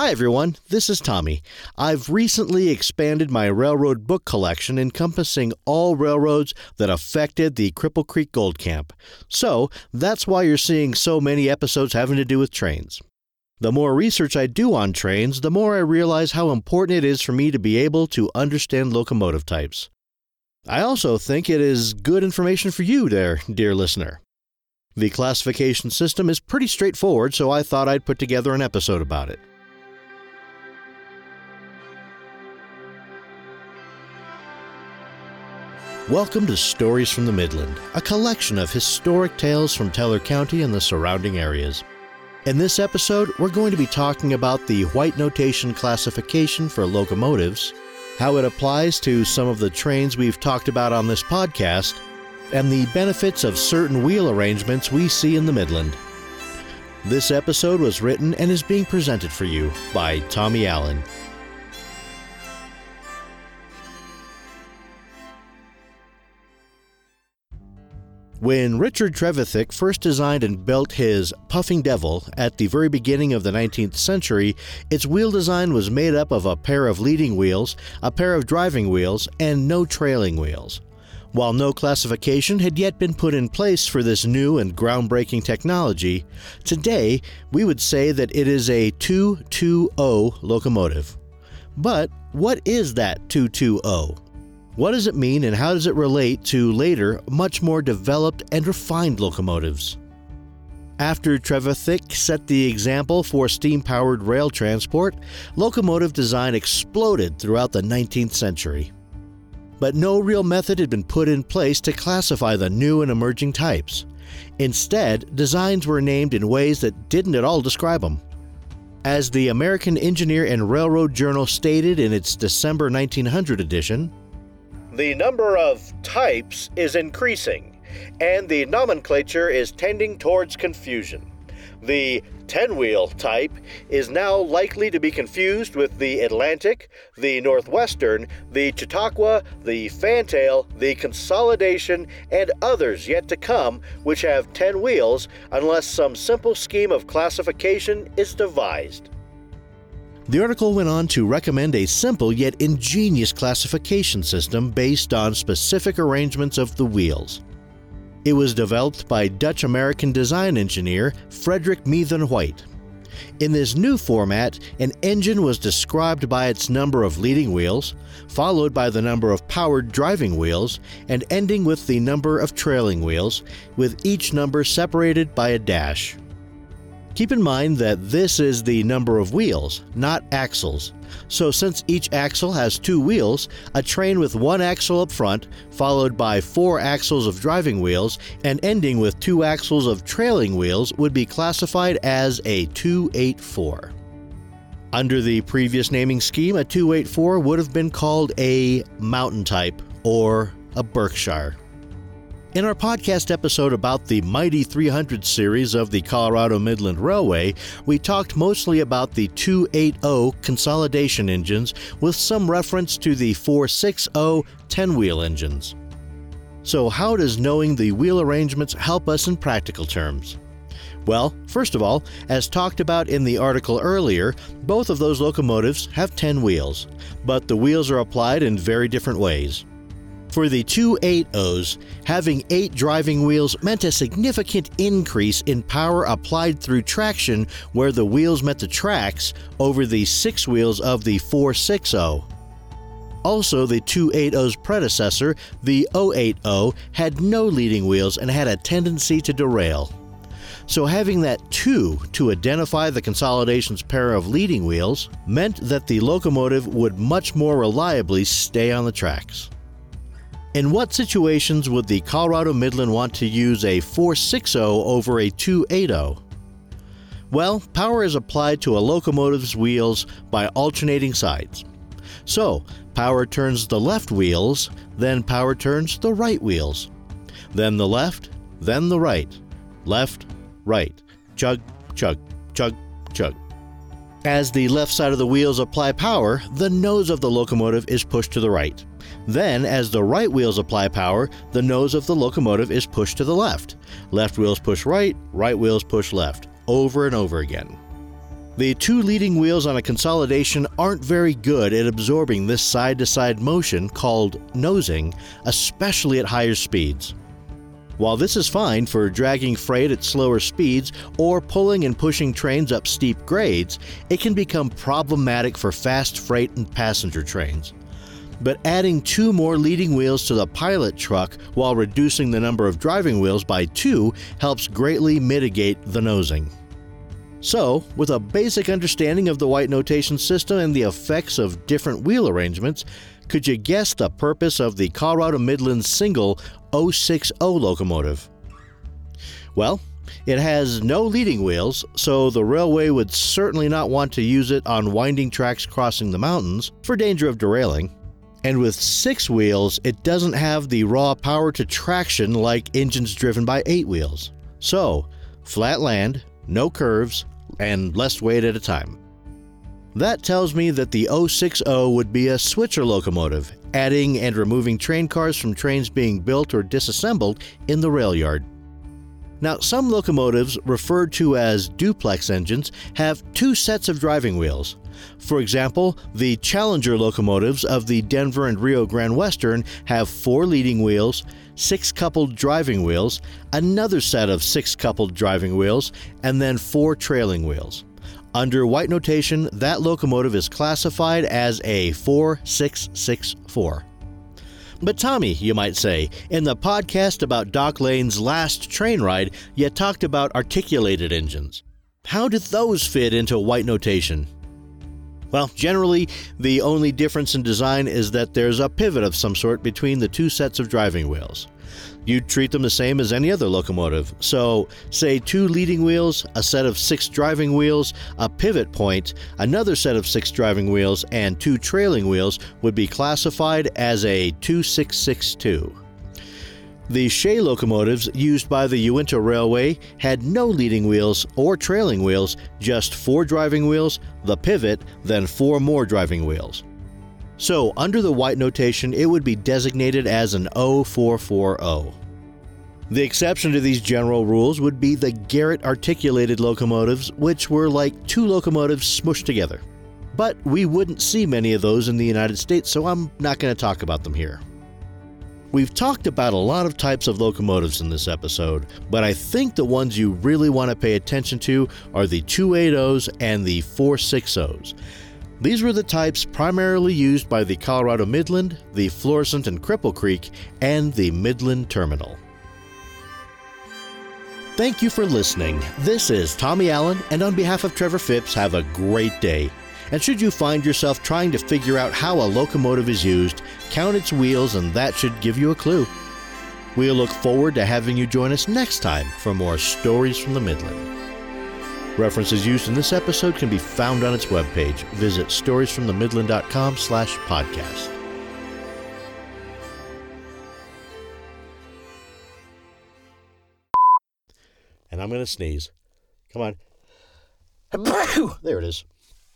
Hi, everyone. This is Tommy. I've recently expanded my railroad book collection encompassing all railroads that affected the Cripple Creek Gold Camp. So, that's why you're seeing so many episodes having to do with trains. The more research I do on trains, the more I realize how important it is for me to be able to understand locomotive types. I also think it is good information for you there, dear listener. The classification system is pretty straightforward, so I thought I'd put together an episode about it. Welcome to Stories from the Midland, a collection of historic tales from Teller County and the surrounding areas. In this episode, we're going to be talking about the Whyte notation classification for locomotives, how it applies to some of the trains we've talked about on this podcast, and the benefits of certain wheel arrangements we see in the Midland. This episode was written and is being presented for you by Tommy Allen. When Richard Trevithick first designed and built his Puffing Devil at the very beginning of the 19th century, its wheel design was made up of a pair of leading wheels, a pair of driving wheels, and no trailing wheels. While no classification had yet been put in place for this new and groundbreaking technology, today we would say that it is a 220 locomotive. But what is that 220? What does it mean and how does it relate to later, much more developed and refined locomotives? After Trevithick set the example for steam powered rail transport, locomotive design exploded throughout the 19th century. But no real method had been put in place to classify the new and emerging types. Instead, designs were named in ways that didn't at all describe them. As the American Engineer and Railroad Journal stated in its December 1900 edition, the number of types is increasing, and the nomenclature is tending towards confusion. The 10 wheel type is now likely to be confused with the Atlantic, the Northwestern, the Chautauqua, the Fantail, the Consolidation, and others yet to come which have 10 wheels unless some simple scheme of classification is devised. The article went on to recommend a simple yet ingenious classification system based on specific arrangements of the wheels. It was developed by Dutch American design engineer Frederick Methvan Whyte. In this new format, an engine was described by its number of leading wheels, followed by the number of powered driving wheels, and ending with the number of trailing wheels, with each number separated by a dash. Keep in mind that this is the number of wheels, not axles. So, since each axle has two wheels, a train with one axle up front, followed by four axles of driving wheels, and ending with two axles of trailing wheels would be classified as a 284. Under the previous naming scheme, a 284 would have been called a mountain type or a Berkshire. In our podcast episode about the Mighty 300 series of the Colorado Midland Railway, we talked mostly about the 280 consolidation engines with some reference to the 460 10 wheel engines. So, how does knowing the wheel arrangements help us in practical terms? Well, first of all, as talked about in the article earlier, both of those locomotives have 10 wheels, but the wheels are applied in very different ways. For the two 8.0s, having eight driving wheels meant a significant increase in power applied through traction where the wheels met the tracks over the six wheels of the 460. Also, the 280's predecessor, the 080, had no leading wheels and had a tendency to derail. So, having that 2 to identify the consolidation's pair of leading wheels meant that the locomotive would much more reliably stay on the tracks. In what situations would the Colorado Midland want to use a 460 over a 280? Well, power is applied to a locomotive's wheels by alternating sides. So, power turns the left wheels, then power turns the right wheels. Then the left, then the right. Left, right. Chug, chug, chug. As the left side of the wheels apply power, the nose of the locomotive is pushed to the right. Then, as the right wheels apply power, the nose of the locomotive is pushed to the left. Left wheels push right, right wheels push left, over and over again. The two leading wheels on a consolidation aren't very good at absorbing this side to side motion called nosing, especially at higher speeds. While this is fine for dragging freight at slower speeds or pulling and pushing trains up steep grades, it can become problematic for fast freight and passenger trains. But adding two more leading wheels to the pilot truck while reducing the number of driving wheels by two helps greatly mitigate the nosing. So, with a basic understanding of the Whyte notation system and the effects of different wheel arrangements, could you guess the purpose of the Colorado Midland single 060 locomotive? Well, it has no leading wheels, so the railway would certainly not want to use it on winding tracks crossing the mountains for danger of derailing. And with six wheels, it doesn't have the raw power to traction like engines driven by eight wheels. So, flat land, no curves, and less weight at a time. That tells me that the 060 would be a switcher locomotive, adding and removing train cars from trains being built or disassembled in the rail yard. Now, some locomotives, referred to as duplex engines, have two sets of driving wheels. For example, the Challenger locomotives of the Denver and Rio Grande Western have four leading wheels, six coupled driving wheels, another set of six coupled driving wheels, and then four trailing wheels. Under Whyte notation, that locomotive is classified as a 4664. But Tommy, you might say, in the podcast about Doc Lane's last train ride, you talked about articulated engines. How did those fit into Whyte notation? Well, generally, the only difference in design is that there's a pivot of some sort between the two sets of driving wheels you'd treat them the same as any other locomotive. So, say two leading wheels, a set of six driving wheels, a pivot point, another set of six driving wheels, and two trailing wheels would be classified as a 2662. The Shay locomotives used by the Uintah Railway had no leading wheels or trailing wheels, just four driving wheels, the pivot, then four more driving wheels. So, under the Whyte notation, it would be designated as an 0440. The exception to these general rules would be the Garratt articulated locomotives, which were like two locomotives smushed together. But we wouldn't see many of those in the United States, so I'm not going to talk about them here. We've talked about a lot of types of locomotives in this episode, but I think the ones you really want to pay attention to are the 280s and the 460s. These were the types primarily used by the Colorado Midland, the Florissant and Cripple Creek, and the Midland Terminal. Thank you for listening. This is Tommy Allen, and on behalf of Trevor Phipps, have a great day. And should you find yourself trying to figure out how a locomotive is used, count its wheels, and that should give you a clue. We'll look forward to having you join us next time for more stories from the Midland. References used in this episode can be found on its webpage. Visit storiesfromthemidland.com slash podcast. And I'm going to sneeze. Come on. there it is.